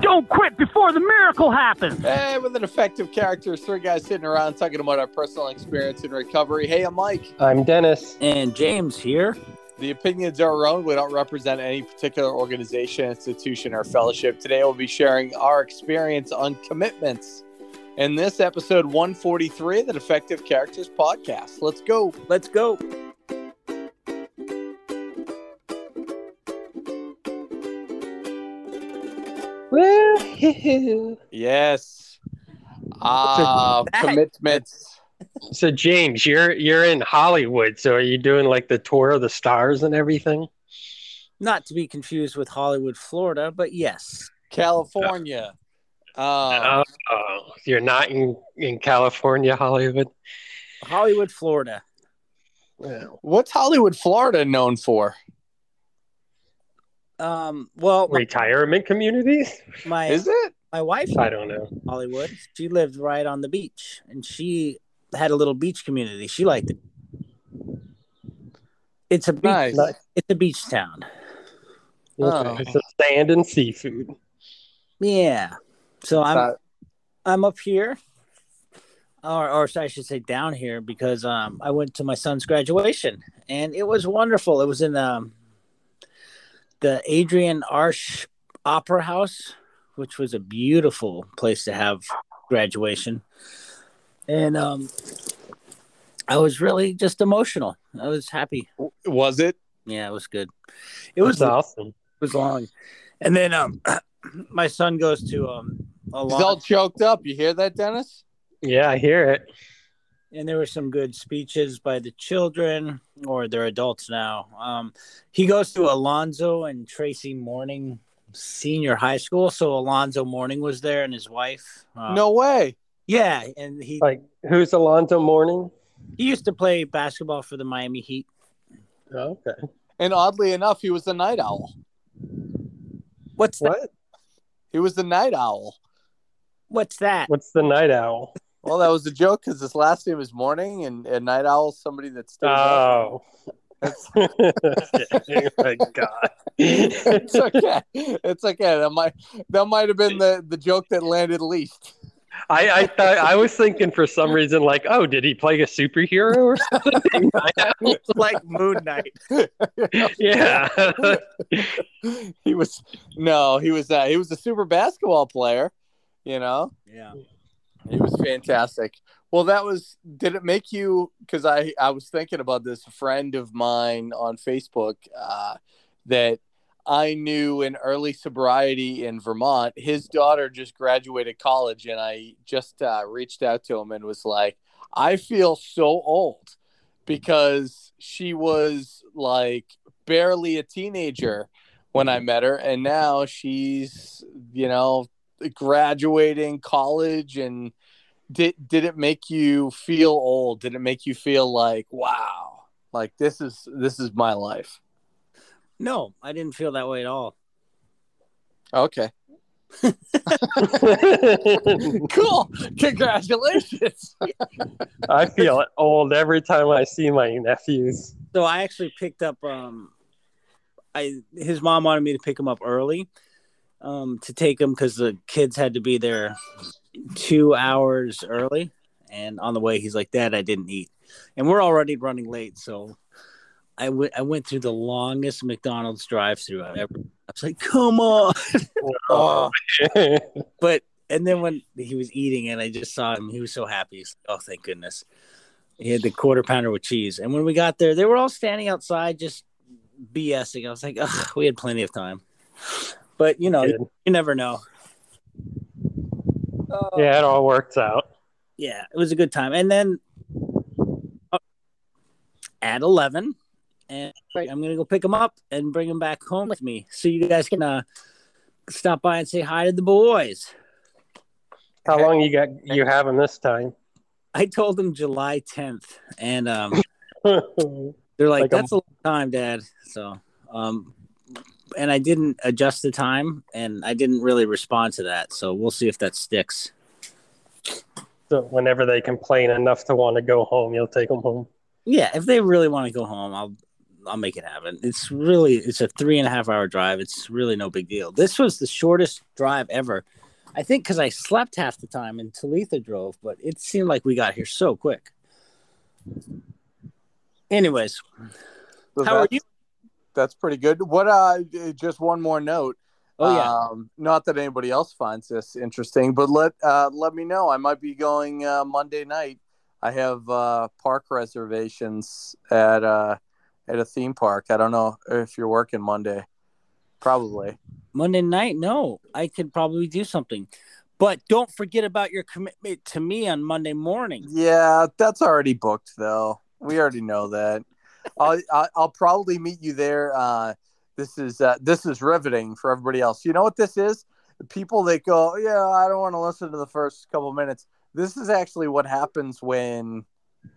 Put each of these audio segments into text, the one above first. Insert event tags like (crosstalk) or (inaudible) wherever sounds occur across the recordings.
Don't quit before the miracle happens. Hey, with an effective character, three guys sitting around talking about our personal experience in recovery. Hey, I'm Mike. I'm Dennis. And James here. The opinions are our own. We don't represent any particular organization, institution, or fellowship. Today, we'll be sharing our experience on commitments in this episode 143 of the Defective Characters podcast. Let's go. Let's go. (laughs) yes. Ah, uh, commitments. So James, you're you're in Hollywood. So are you doing like the tour of the stars and everything? Not to be confused with Hollywood, Florida, but yes, California. Uh, oh, you're not in in California, Hollywood. Hollywood, Florida. What's Hollywood, Florida known for? Um, well, retirement communities. My is it? My wife. I don't know. Hollywood. She lived right on the beach, and she had a little beach community. She liked it. It's a beach. Nice. It's a beach town. Okay. It's a sand and seafood. Yeah. So I'm that... I'm up here, or or I should say down here because um I went to my son's graduation and it was wonderful. It was in um the Adrienne Arsht Opera House, which was a beautiful place to have graduation. And um, I was really just emotional. I was happy. Was it? Yeah, it was good. It was That's awesome. It was long. And then um, (clears throat) my son goes to um, a He's all choked up. You hear that, Dennis? Yeah, I hear it. And there were some good speeches by the children, or they're adults now. Um, he goes to Alonzo and Tracy Mourning Senior High School. So Alonzo Mourning was there and his wife. Uh, no way. Yeah, and he like who's Alonzo Mourning? He used to play basketball for the Miami Heat. Oh, okay. And oddly enough, he was the night owl. What's what? That? He was the night owl. What's that? What's the night owl? Well, that was a joke because his last name is Mourning, and, and night owl is somebody that stays oh. (laughs) oh my (laughs) god! it's okay. It's okay. That might that might have been the, the joke that landed least. I I thought I was thinking for some reason like, oh, did he play a superhero or something? (laughs) like Moon Knight. yeah. he was no, he was uh, he was a super basketball player. You know. Yeah. He was fantastic. Well, that was. Did it make you? Because I I was thinking about this. A friend of mine on Facebook uh, that I knew in early sobriety in Vermont. His daughter just graduated college, and I just uh, reached out to him and was like, "I feel so old because she was like barely a teenager when I met her, and now she's you know graduating college and." Did did it make you feel old? Did it make you feel like wow, like this is this is my life? No, I didn't feel that way at all. Okay. (laughs) cool. Congratulations. I feel old every time I see my nephews. So I actually picked up um I his mom wanted me to pick him up early um to take him cuz the kids had to be there 2 hours early and on the way he's like dad I didn't eat. And we're already running late so I went I went through the longest McDonald's drive through I've ever. I was like, come on. (laughs) oh. (laughs) but and then when he was eating and I just saw him, he was so happy. He's like, oh, thank goodness. He had the quarter pounder with cheese. And when we got there, they were all standing outside just BSing. I was like, Ugh, we had plenty of time. But you know, you, you never know. Uh, yeah, it all works out. Yeah, it was a good time. And then uh, at 11, and I'm gonna go pick him up and bring him back home with me, so you guys can uh, stop by and say hi to the boys. How long you got? You have him this time? I told them July 10th, and um, (laughs) they're like, Like a- "That's a long time, Dad." So, um, and I didn't adjust the time, and I didn't really respond to that. So we'll see if that sticks. so whenever they complain enough to want to go home, you'll take them home. Yeah, if they really want to go home, I'll I'll make it happen. It's really it's a three and a half hour drive. It's really no big deal. This was the shortest drive ever. I think because I slept half the time and Talitha drove, but it seemed like we got here so quick. Anyways, So how are you? That's pretty good. What? Uh, just one more note. Oh yeah, Um, not that anybody else finds this interesting, but let uh, let me know. I might be going uh, Monday night. I have uh, park reservations at uh, at a theme park. I don't know if you're working Monday. Probably. Monday night. No, I could probably do something, but don't forget about your commitment to me on Monday morning. Yeah, that's already booked though. We already know that. I'll I'll, I'll probably meet you there. Uh, this is uh, this is riveting for everybody else. You know what this is? The people that go, yeah, I don't want to listen to the first couple minutes. This is actually what happens when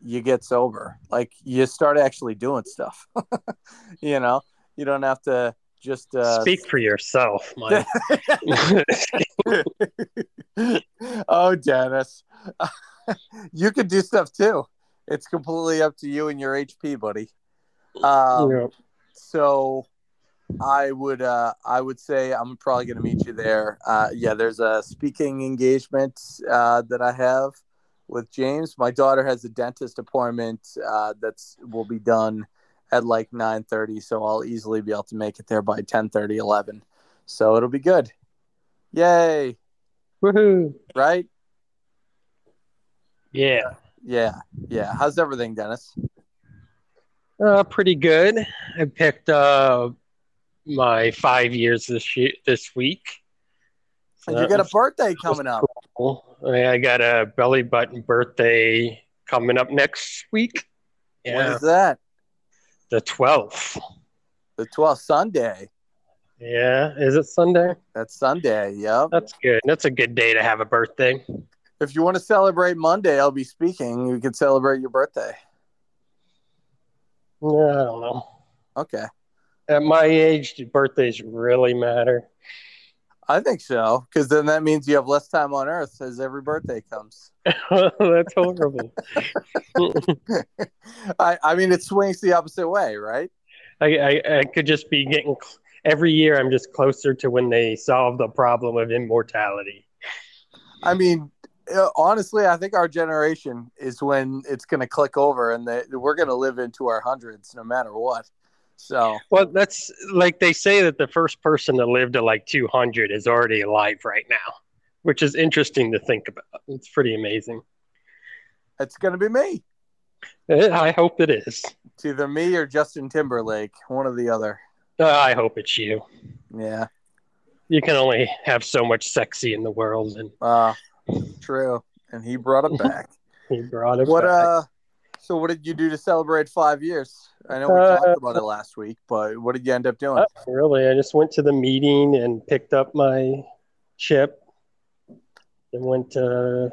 you get sober. Like you start actually doing stuff. (laughs) you know, you don't have to just uh, Speak for yourself, Mike. (laughs) oh, Dennis, (laughs) you can do stuff too. It's completely up to you and your HP, buddy. Um, Yeah. So, I would, uh, I would say I'm probably going to meet you there. Uh, yeah, there's a speaking engagement uh, that I have with James. My daughter has a dentist appointment uh, that's will be done at like 9:30, so I'll easily be able to make it there by 10:30, 11. So it'll be good. Yay! Woohoo! Right? Yeah. Yeah, yeah. How's everything, Dennis? Uh, pretty good. I picked uh my five years this year, this week. So And you got a birthday coming up. cool. I I got a belly button birthday coming up next week. When Yeah, is that? the twelfth. The 12th Sunday. Yeah, is it Sunday? That's Sunday. Yep. That's good. That's a good day to have a birthday. If you want to celebrate Monday, I'll be speaking. You can celebrate your birthday. Yeah, I don't know. Okay. At my age, do birthdays really matter? I think so, because then that means you have less time on Earth as every birthday comes. (laughs) That's horrible. (laughs) I, I mean, it swings the opposite way, right? I, I, I could just be getting every year. I'm just closer to when they solve the problem of immortality. I mean, honestly, I think our generation is when it's going to click over, and that we're going to live into our hundreds no matter what. So, Well, that's like they say that the first person to live to like 200 is already alive right now, which is interesting to think about. It's pretty amazing. it's going to be me. Eh, I hope it is. It's either me or Justin Timberlake, one or the other. Uh, I hope it's you. Yeah. You can only have so much sexy in the world, and Uh, true. And he brought it back. (laughs) he brought it what back. uh so what did you do to celebrate five years? I know we Uh, talked about it last week, but what did you end up doing? Uh, really, I just went to the meeting and picked up my chip. And went to.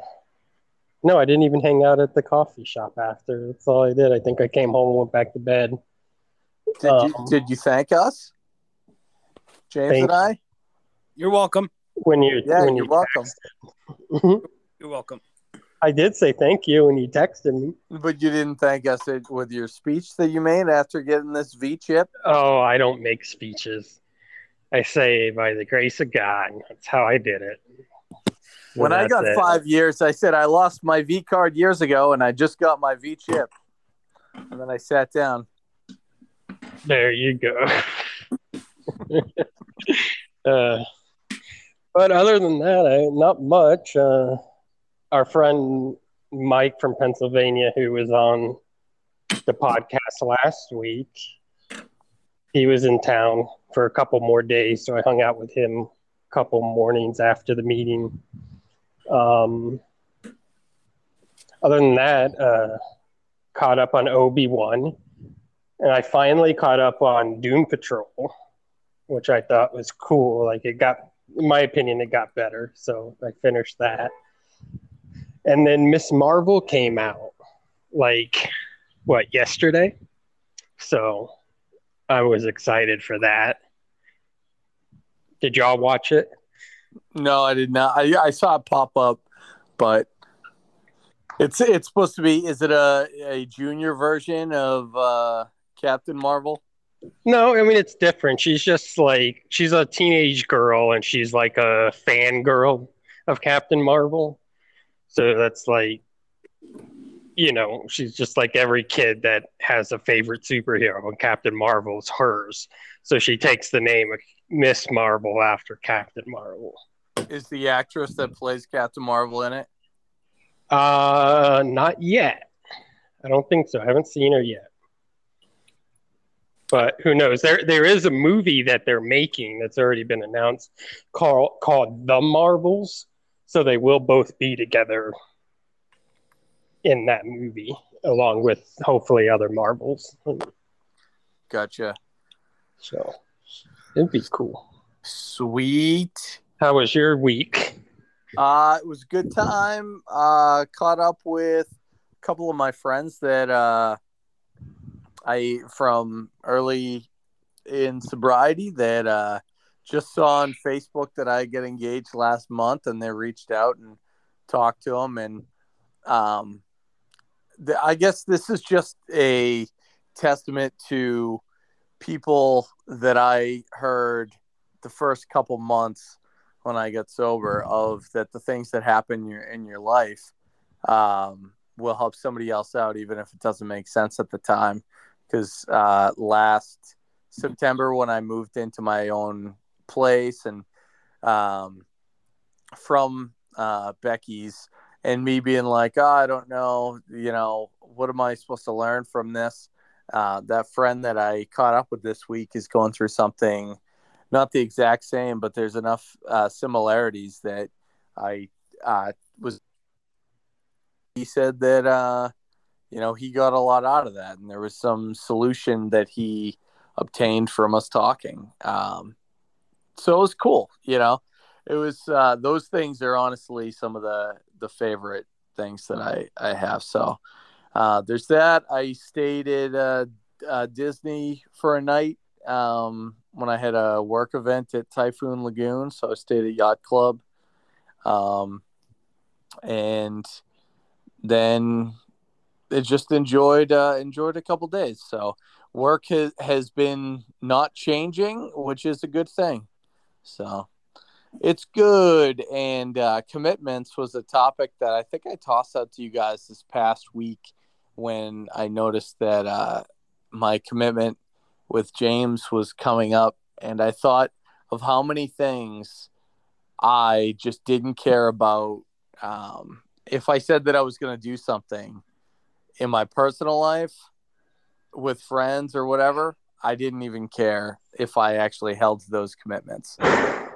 No, I didn't even hang out at the coffee shop after. That's all I did. I think I came home and went back to bed. Did you um, did you thank us? James Thank and I? You're welcome. When you Yeah, when you're you welcome. (laughs) You're welcome. I did say thank you when you texted me. But you didn't thank us with your speech that you made after getting this V chip. Oh, I don't make speeches. I say by the grace of God. That's how I did it. When I got it. five years, I said I lost my V card years ago and I just got my V chip. And then I sat down. There you go. (laughs) uh, but other than that, I, not much. Uh, our friend Mike from Pennsylvania, who was on the podcast last week, he was in town for a couple more days, so I hung out with him a couple mornings after the meeting. Um, other than that, uh, caught up on Obi Wan and I finally caught up on Doom Patrol, which I thought was cool. Like it got, in my opinion, it got better. So I finished that. And then Ms. Marvel came out like what yesterday. So I was excited for that. Did y'all watch it? No, I did not. I, I saw it pop up, but it's it's supposed to be. Is it a a junior version of uh, Captain Marvel? No, I mean it's different. She's just like she's a teenage girl and she's like a fangirl of Captain Marvel. So that's like you know, she's just like every kid that has a favorite superhero and Captain Marvel's hers. So she takes the name of Ms. Marvel after Captain Marvel. Is the actress that plays Captain Marvel in it? Uh not yet. I don't think so. I haven't seen her yet but who knows? There there is a movie that they're making that's already been announced called called The Marvels. So they will both be together in that movie, along with hopefully other Marvels. Gotcha. So it'd be cool. Sweet. How was your week? Uh, it was a good time. Uh, caught up with a couple of my friends that uh, I from early in sobriety that uh, just saw on Facebook that I get engaged last month, and they reached out and talked to them, and um, the, I guess this is just a testament to people that I heard the first couple months when I got sober of that the things that happen in your in your life um, will help somebody else out, even if it doesn't make sense at the time. Because uh, last September when I moved into my own place and um, from uh, Becky's and me being like, oh, I don't know, you know, what am I supposed to learn from this? Uh, that friend that I caught up with this week is going through something, not the exact same, but there's enough uh, similarities that I uh, was. He said that uh, you know, he got a lot out of that, and there was some solution that he obtained from us talking. Um, so it was cool, you know. It was uh, those things are honestly some of the the favorite things that I I have. So uh, there's that. I stayed at uh, uh, Disney for a night um, when I had a work event at Typhoon Lagoon. So I stayed at Yacht Club, um, and then it just enjoyed uh, enjoyed a couple days. So work has has been not changing, which is a good thing. So it's good. And uh, commitments was a topic that I think I tossed out to you guys this past week when I noticed that uh, my commitment with James was coming up, and I thought of how many things I just didn't care about. Um, if I said that I was going to do something in my personal life with friends or whatever, I didn't even care if I actually held those commitments.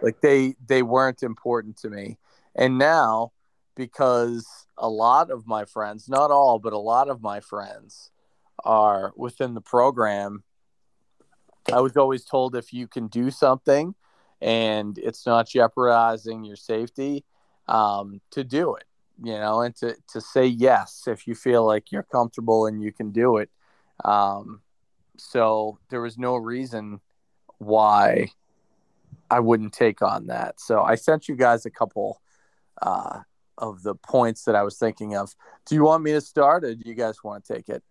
Like they they weren't important to me. And now because a lot of my friends, not all, but a lot of my friends are within the program, I was always told if you can do something and it's not jeopardizing your safety, um, to do it you know, and to, to say yes if you feel like you're comfortable and you can do it. Um, so there was no reason why I wouldn't take on that. So I sent you guys a couple uh, of the points that I was thinking of. Do you want me to start or do you guys want to take it?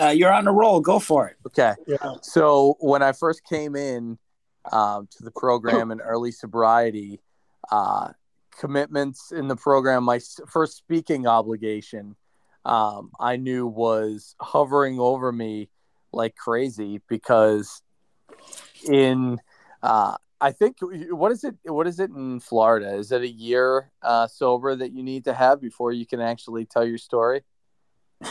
Uh, you're on a roll. Go for it. Okay. Yeah. So when I first came in um, to the program in early sobriety, uh, commitments in the program, my first speaking obligation, um, I knew was hovering over me like crazy because in uh, I think what is it? What is it in Florida? Is it a year uh, sober that you need to have before you can actually tell your story? (sighs)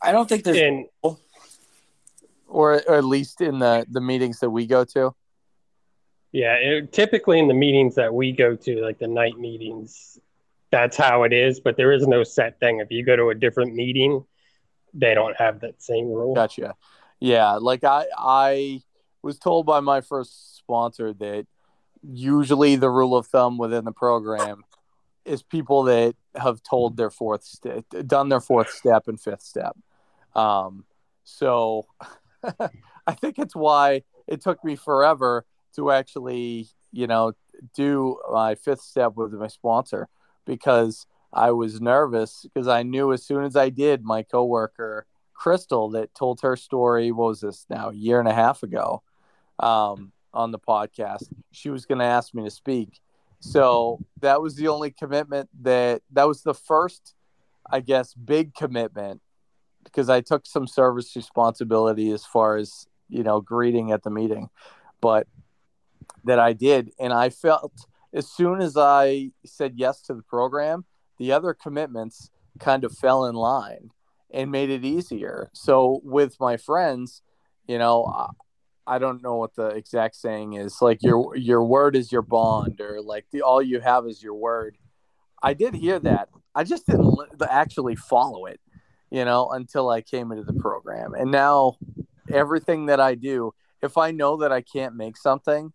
I don't think there's, in, or, or at least in the the meetings that we go to. Yeah, it, typically in the meetings that we go to, like the night meetings, that's how it is. But there is no set thing. If you go to a different meeting, they don't have that same rule. Gotcha. Yeah, like I I was told by my first sponsor that usually the rule of thumb within the program is people that have told their fourth step, done their fourth step and fifth step. Um, so (laughs) I think it's why it took me forever to actually, you know, do my fifth step with my sponsor because I was nervous because I knew as soon as I did, my coworker Crystal that told her story. What was this now? A year and a half ago, um, on the podcast, she was going to ask me to speak. So that was the only commitment that that was the first, I guess, big commitment because I took some service responsibility as far as you know greeting at the meeting, but that I did, and I felt as soon as I said yes to the program, the other commitments kind of fell in line and made it easier. So with my friends, you know, I don't know what the exact saying is. Like your your word is your bond, or like the all you have is your word. I did hear that. I just didn't actually follow it, you know, until I came into the program. And now everything that I do, if I know that I can't make something,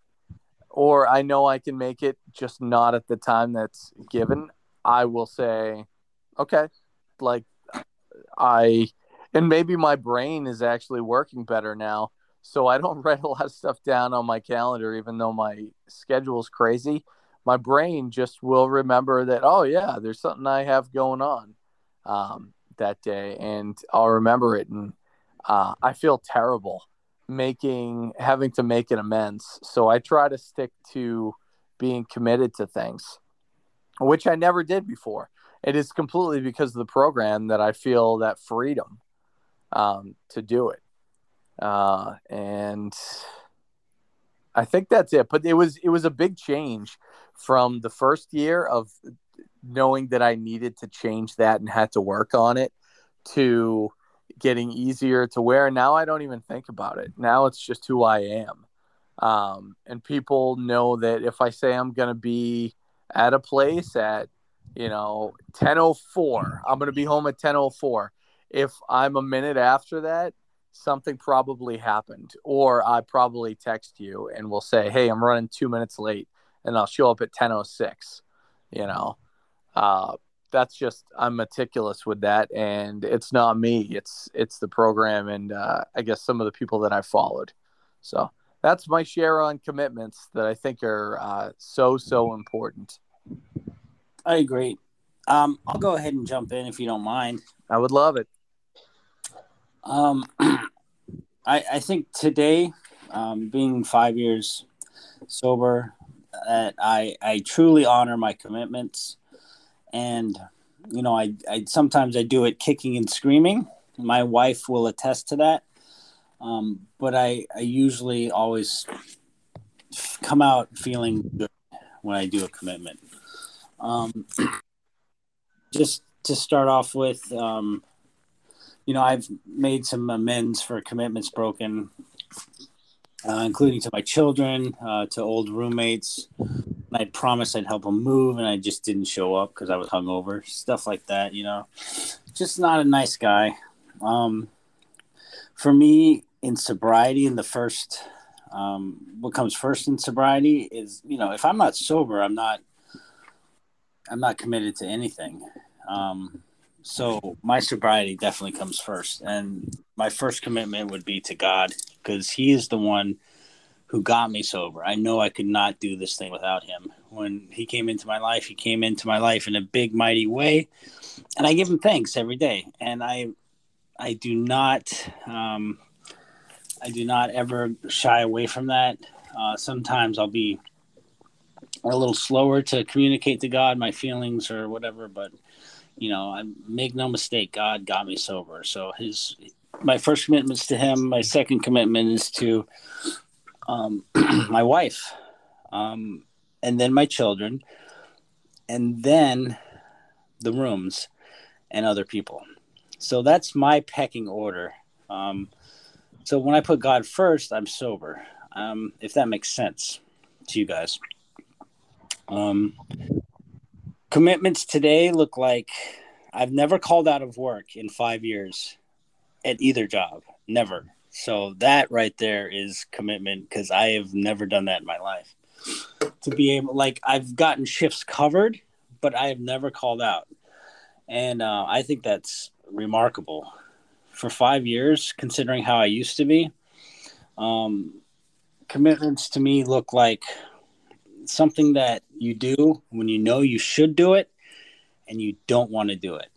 or I know I can make it, just not at the time that's given, I will say, okay, like I, and maybe my brain is actually working better now. So I don't (laughs) write a lot of stuff down on my calendar, even though my schedule is crazy. My brain just will remember that, oh, yeah, there's something I have going on um, that day, and I'll remember it. And uh, I feel terrible making, having to make an amends. So I try to stick to being committed to things, which I never did before it is completely because of the program that I feel that freedom um, to do it. Uh, and I think that's it. But it was it was a big change from the first year of knowing that I needed to change that and had to work on it to getting easier to wear. Now I don't even think about it. Now it's just who I am. Um, and people know that if I say I'm going to be at a place at you know 1004 i'm going to be home at 1004 if i'm a minute after that something probably happened or i probably text you and will say hey i'm running two minutes late and i'll show up at 1006 you know. Uh, that's just i'm meticulous with that and it's not me. It's it's the program and uh, i guess some of the people that i followed. So that's my share on commitments that i think are uh, so so important I agree. Um, I'll go ahead and jump in if you don't mind. I would love it. Um, (clears throat) I, I think today, um, being five years sober, that I, I truly honor my commitments. And, you know, I, I sometimes I do it kicking and screaming. My wife will attest to that. Um, but I, I usually always come out feeling good when I do a commitment. Um, just to start off with, um, you know, I've made some amends for commitments broken, uh, including to my children, uh, to old roommates. I promised I'd help them move, and I just didn't show up because I was hungover. Stuff like that, you know. Just not a nice guy. Um, for me, in sobriety, in the first, um, what comes first in sobriety is, you know, if I'm not sober, I'm not I'm not committed to anything. Um, so my sobriety definitely comes first, and my first commitment would be to God because He is the one who got me sober. I know I could not do this thing without Him. When He came into my life, He came into my life in a big, mighty way, and I give Him thanks every day. And I, I do not, um, I do not ever shy away from that. Uh, sometimes I'll be a little slower to communicate to God my feelings or whatever. But you know, I make no mistake, God got me sober. So his my first commitments to him. My second commitment is to um, (clears throat) my wife, um, and then my children, and then the rooms and other people. So that's my pecking order. Um, so when I put God first, I'm sober. Um, if that makes sense to you guys. Um, commitments today look like I've never called out of work in five years at either job. Never. So that right there is commitment because I have never done that in my life. To be able, like, I've gotten shifts covered, but I have never called out, and uh, I think that's remarkable. For five years, considering how I used to be, um, commitments to me look like something that you do when you know you should do it and you don't want to do it.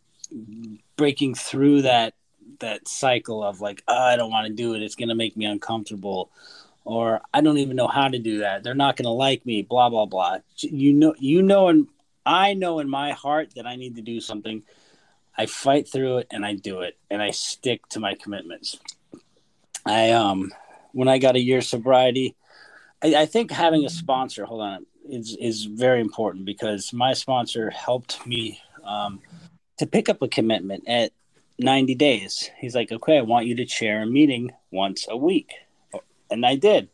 Breaking through that that cycle of like oh, I don't want to do it. It's going to make me uncomfortable, or I don't even know how to do that. They're not going to like me. Blah blah blah. You know, you know, and I know in my heart that I need to do something. I fight through it and I do it, and I stick to my commitments. I um when I got a year sobriety, I, I think having a sponsor. Hold on, is is very important because my sponsor helped me um, to pick up a commitment at 90 days. He's like, okay, I want you to chair a meeting once a week. And I did.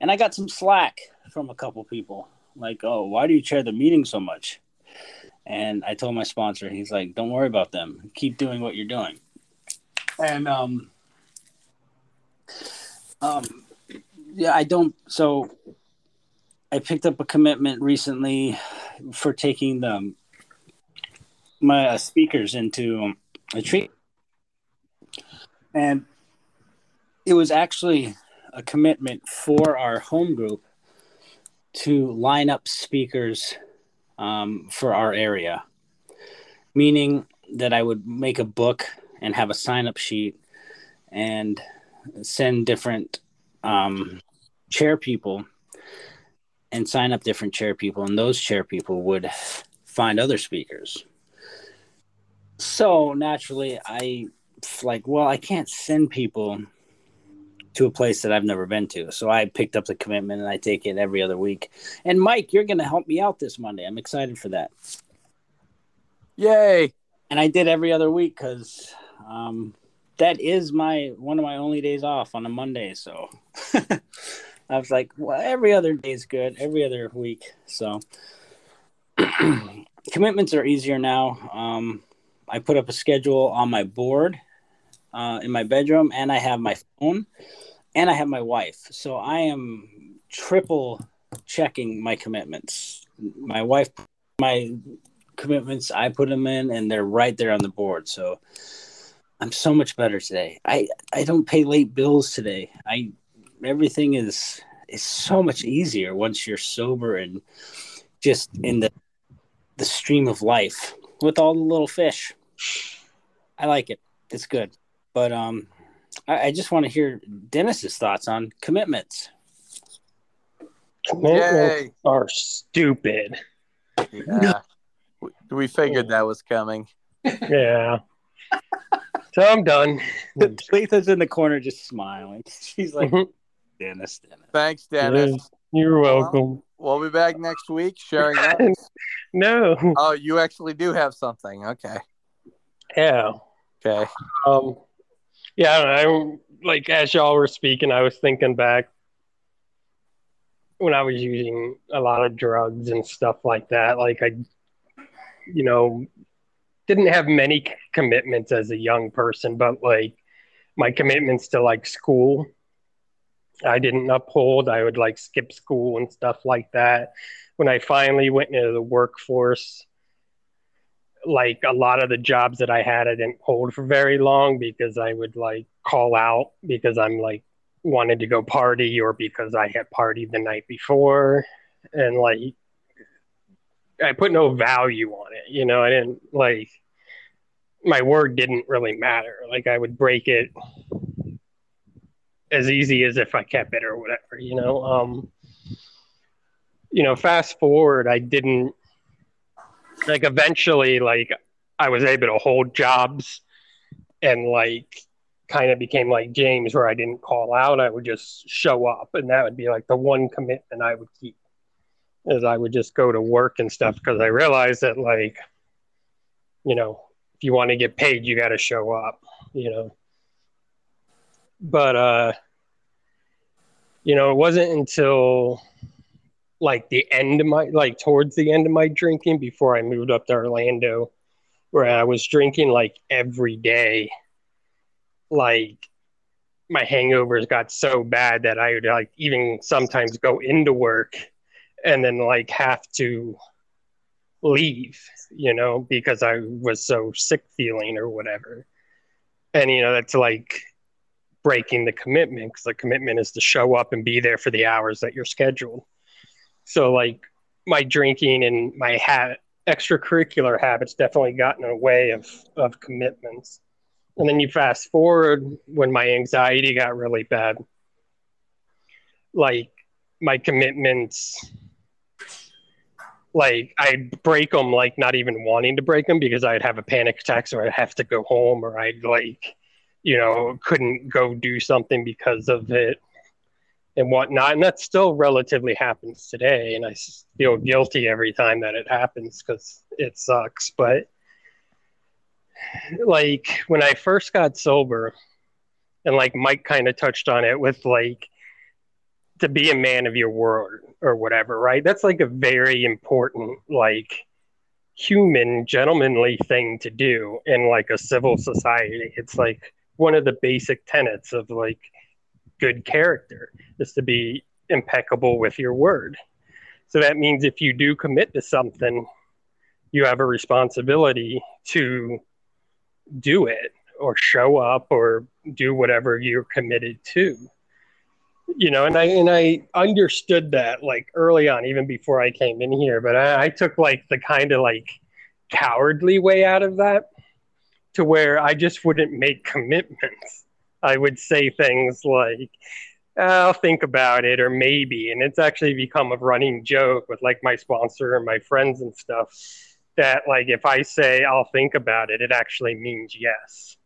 And I got some slack from a couple people like, oh, why do you chair the meeting so much? And I told my sponsor, he's like, don't worry about them. Keep doing what you're doing. And, um, um, yeah, I don't. So I picked up a commitment recently for taking the my uh, speakers into a tree, and it was actually a commitment for our home group to line up speakers um, for our area, meaning that I would make a book and have a sign up sheet and send different um, chair people and sign up different chair people, and those chair people would find other speakers. So naturally, I like, well, I can't send people to a place that I've never been to. So I picked up the commitment and I take it every other week. And Mike, you're going to help me out this Monday. I'm excited for that. Yay! And I did every other week because um, that is my one of my only days off on a Monday. So (laughs) I was like, well, every other day is good, every other week. So (clears throat) commitments are easier now. Um, I put up a schedule on my board uh, in my bedroom, and I have my phone, and I have my wife. So I am triple checking my commitments. My wife, my commitments, I put them in, and they're right there on the board. So I'm so much better today. I I don't pay late bills today. I everything is is so much easier once you're sober and just in the the stream of life with all the little fish. I like it. It's good. But um I, I just want to hear Dennis's thoughts on commitments. Commitments Yay. are stupid. Yeah. we figured that was coming. Yeah. So I'm done. (laughs) Letha's in the corner just smiling. She's like, mm-hmm. Dennis, Dennis. Thanks, Dennis. You're welcome. Well, we'll be back next week sharing (laughs) that no. Oh, you actually do have something. Okay. Yeah. Okay. Um, yeah, I'm like as y'all were speaking, I was thinking back when I was using a lot of drugs and stuff like that. Like I, you know, didn't have many commitments as a young person, but like my commitments to like school, I didn't uphold. I would like skip school and stuff like that. When I finally went into the workforce, like a lot of the jobs that I had, I didn't hold for very long because I would like call out because I'm like wanted to go party or because I had partied the night before. And like I put no value on it. You know, I didn't like my word didn't really matter. Like I would break it as easy as if I kept it or whatever, you know. Um you know, fast forward, I didn't like eventually like I was able to hold jobs and like kind of became like James where I didn't call out, I would just show up and that would be like the one commitment I would keep is I would just go to work and stuff because I realized that like you know if you want to get paid you got to show up you know but uh you know it wasn't until like the end of my like towards the end of my drinking before I moved up to Orlando where I was drinking like every day like my hangovers got so bad that I would like even sometimes go into work and then like have to leave, you know, because I was so sick feeling or whatever. And, you know, that's like breaking the commitment because the commitment is to show up and be there for the hours that you're scheduled. So, like, my drinking and my ha- extracurricular habits definitely got in the way of, of commitments. And then you fast forward when my anxiety got really bad. Like, my commitments like I'd break them like not even wanting to break them because I'd have a panic attack, so I'd have to go home, or I'd like, you know, couldn't go do something because of it and whatnot. And that still relatively happens today, and I feel guilty every time that it happens because it sucks. But like when I first got sober, and like Mike kind of touched on it with like to be a man of your word or whatever, right? That's like a very important, like human, gentlemanly thing to do in like a civil society. It's like one of the basic tenets of like good character is to be impeccable with your word. So that means if you do commit to something, you have a responsibility to do it or show up or do whatever you're committed to you know, and I and I understood that like early on, even before I came in here. But I, I took like the kind of like cowardly way out of that, to where I just wouldn't make commitments. I would say things like, "I'll think about it," or maybe, and it's actually become a running joke with like my sponsor and my friends and stuff. That like if I say I'll think about it, it actually means yes.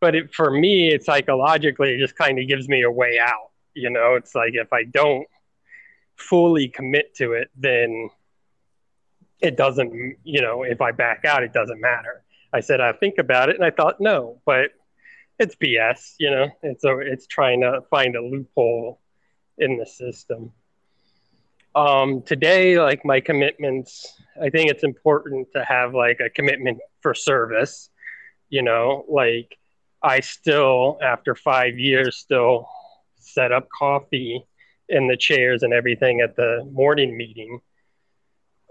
But it, for me, it psychologically it just kind of gives me a way out you know, it's like if I don't fully commit to it, then it doesn't, you know, if I back out, it doesn't matter. I said, I think about it. And I thought, no, but it's BS, you know, and so it's trying to find a loophole in the system. Um, today, like my commitments, I think it's important to have like a commitment for service, you know, like I still, after five years, still set up coffee in the chairs and everything at the morning meeting.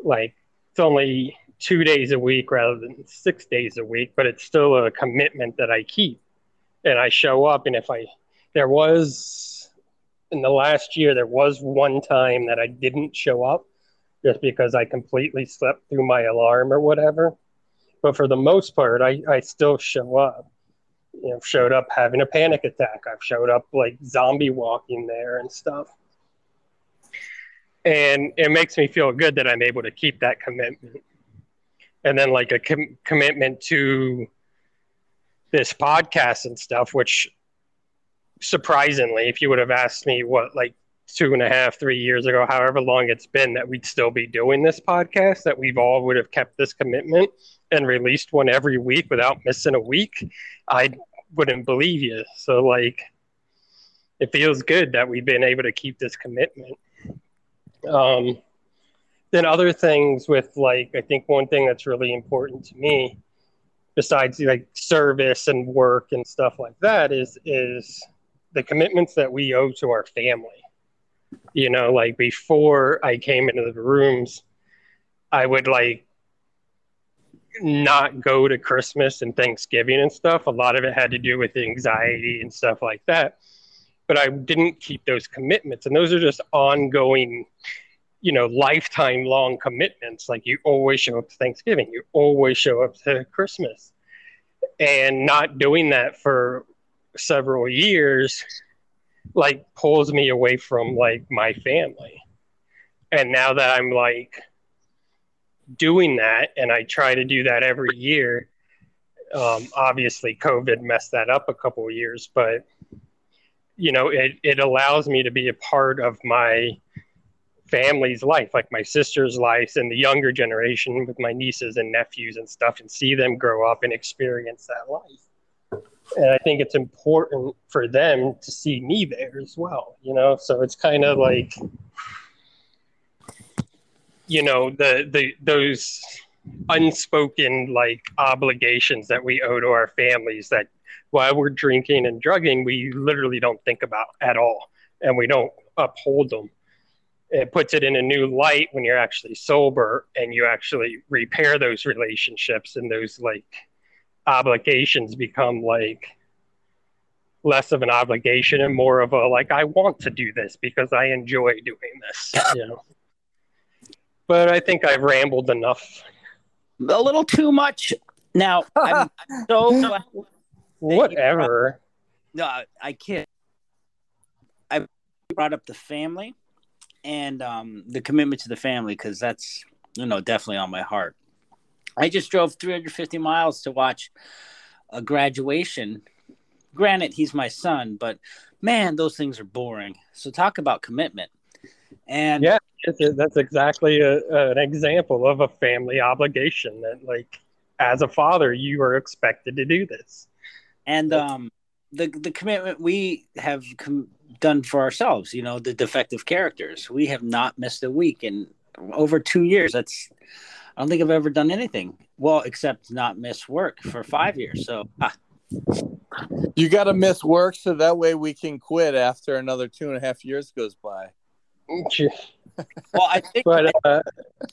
Like it's only two days a week rather than six days a week, but it's still a commitment that I keep. And I show up, and if I, there was in the last year, there was one time that I didn't show up just because I completely slept through my alarm or whatever. But for the most part, I, I still show up you know showed up having a panic attack i've showed up like zombie walking there and stuff and it makes me feel good that i'm able to keep that commitment and then like a com- commitment to this podcast and stuff which surprisingly if you would have asked me what like two and a half three years ago however long it's been that we'd still be doing this podcast that we've all would have kept this commitment and released one every week without missing a week i wouldn't believe you. So like, it feels good that we've been able to keep this commitment. Um, then other things with like, I think one thing that's really important to me, besides like service and work and stuff like that, is is the commitments that we owe to our family. You know, like before I came into the rooms, I would like not go to Christmas and Thanksgiving and stuff. A lot of it had to do with anxiety and stuff like that. But I didn't keep those commitments. And those are just ongoing, you know, lifetime long commitments. Like you always show up to Thanksgiving, you always show up to Christmas. And not doing that for several years, like, pulls me away from like my family. And now that I'm like, doing that, and I try to do that every year. Um, obviously, COVID messed that up a couple years, but you know, it it allows me to be a part of my family's life, like my sister's life and the younger generation with my nieces and nephews and stuff, and see them grow up and experience that life. And I think it's important for them to see me there as well, you know. So it's kind of like you know the the those unspoken like obligations that we owe to our families that while we're drinking and drugging we literally don't think about at all and we don't uphold them it puts it in a new light when you're actually sober and you actually repair those relationships and those like obligations become like less of an obligation and more of a like I want to do this because I enjoy doing this. You know. But I think I've rambled enough. A little too much. Now I'm so (laughs) Whatever. No, I can't. I brought up the family and um, the commitment to the family because that's you know definitely on my heart. I just drove 350 miles to watch a graduation. Granted, he's my son, but man, those things are boring. So talk about commitment. And yeah, that's exactly a, an example of a family obligation that, like, as a father, you are expected to do this. And um, the the commitment we have com- done for ourselves, you know, the defective characters. We have not missed a week in over two years. That's I don't think I've ever done anything well except not miss work for five years. So. Ah. You got to miss work so that way we can quit after another two and a half years goes by. well, I think but, uh...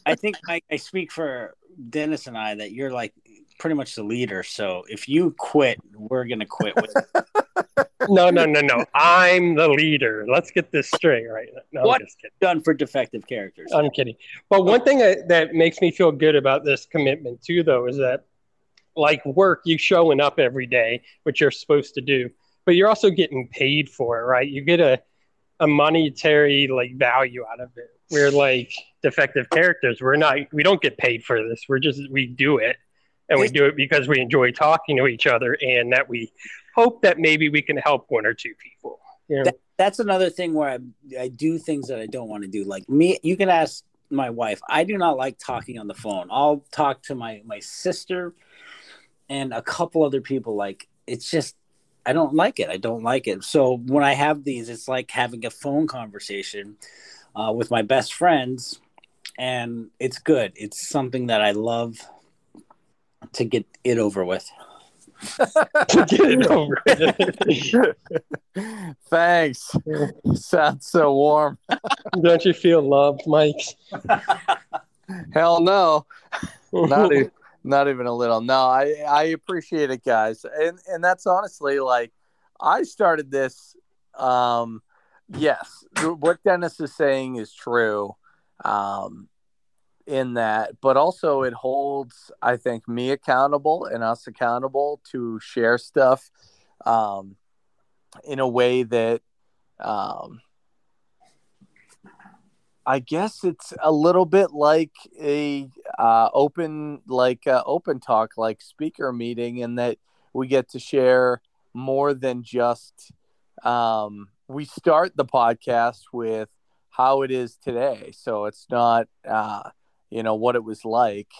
I, I think I, I speak for Dennis and I that you're like pretty much the leader. So if you quit, we're gonna quit with. (laughs) no, no, no, no. I'm the leader. Let's get this straight right now. No, what done for defective characters? I'm kidding. But one thing that, that makes me feel good about this commitment too, though, is that like work, you showing up every day, which you're supposed to do, but you're also getting paid for it, right? You get a a monetary like value out of it. We're like defective characters. We're not. We don't get paid for this. We're just we do it and we do it because we enjoy talking to each other and that we hope that maybe we can help one or two people. You know? that, that's another thing where I, I do things that i don't want to do. Like me you can ask my wife. I do not like talking on the phone. I'll talk to my my sister and a couple other people. Like it's just i don't like it. I don't like it. So when i have these it's like having a phone conversation uh, with my best friends and it's good. It's something that i love to get it over with. to get it over. (laughs) Thanks. Sounds so warm. Don't you feel loved, Mike? (laughs) Hell no. Not even, (laughs) not even a little. No, I I appreciate it, guys. And and that's honestly like I started this um yes, what Dennis is saying is true. Um in that, but also it holds, I think, me accountable and us accountable to share stuff um, in a way that um, I guess it's a little bit like a uh, open, like uh, open talk, like speaker meeting, in that we get to share more than just. Um, we start the podcast with how it is today, so it's not. Uh, you know what it was like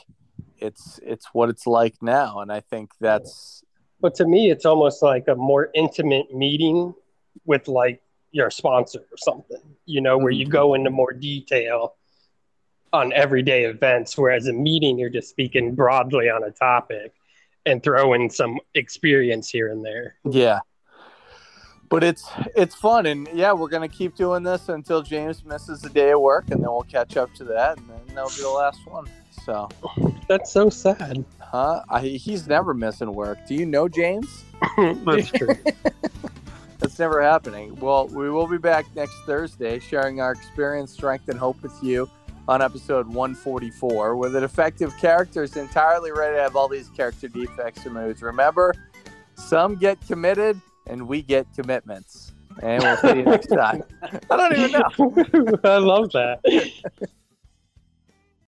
it's it's what it's like now. And i think that's but to me it's almost like a more intimate meeting with like your sponsor or something you know where you mm-hmm. go into more detail on everyday events whereas a meeting you're just speaking broadly on a topic and throw in some experience here and there. Yeah but it's it's fun. And yeah we're gonna keep doing this until james misses a day of work and then we'll catch up to that and then that'll be the last one. So that's so sad. huh? I, he's never missing work. Do you know james? (laughs) That's true. (laughs) That's never happening. Well we will be back next thursday sharing our experience strength and hope with you on episode 144 where the defective character is entirely ready to have all these character defects removed. Remember some get committed and we get commitments. And we'll see you next time. I don't even know. (laughs) I love that. (laughs)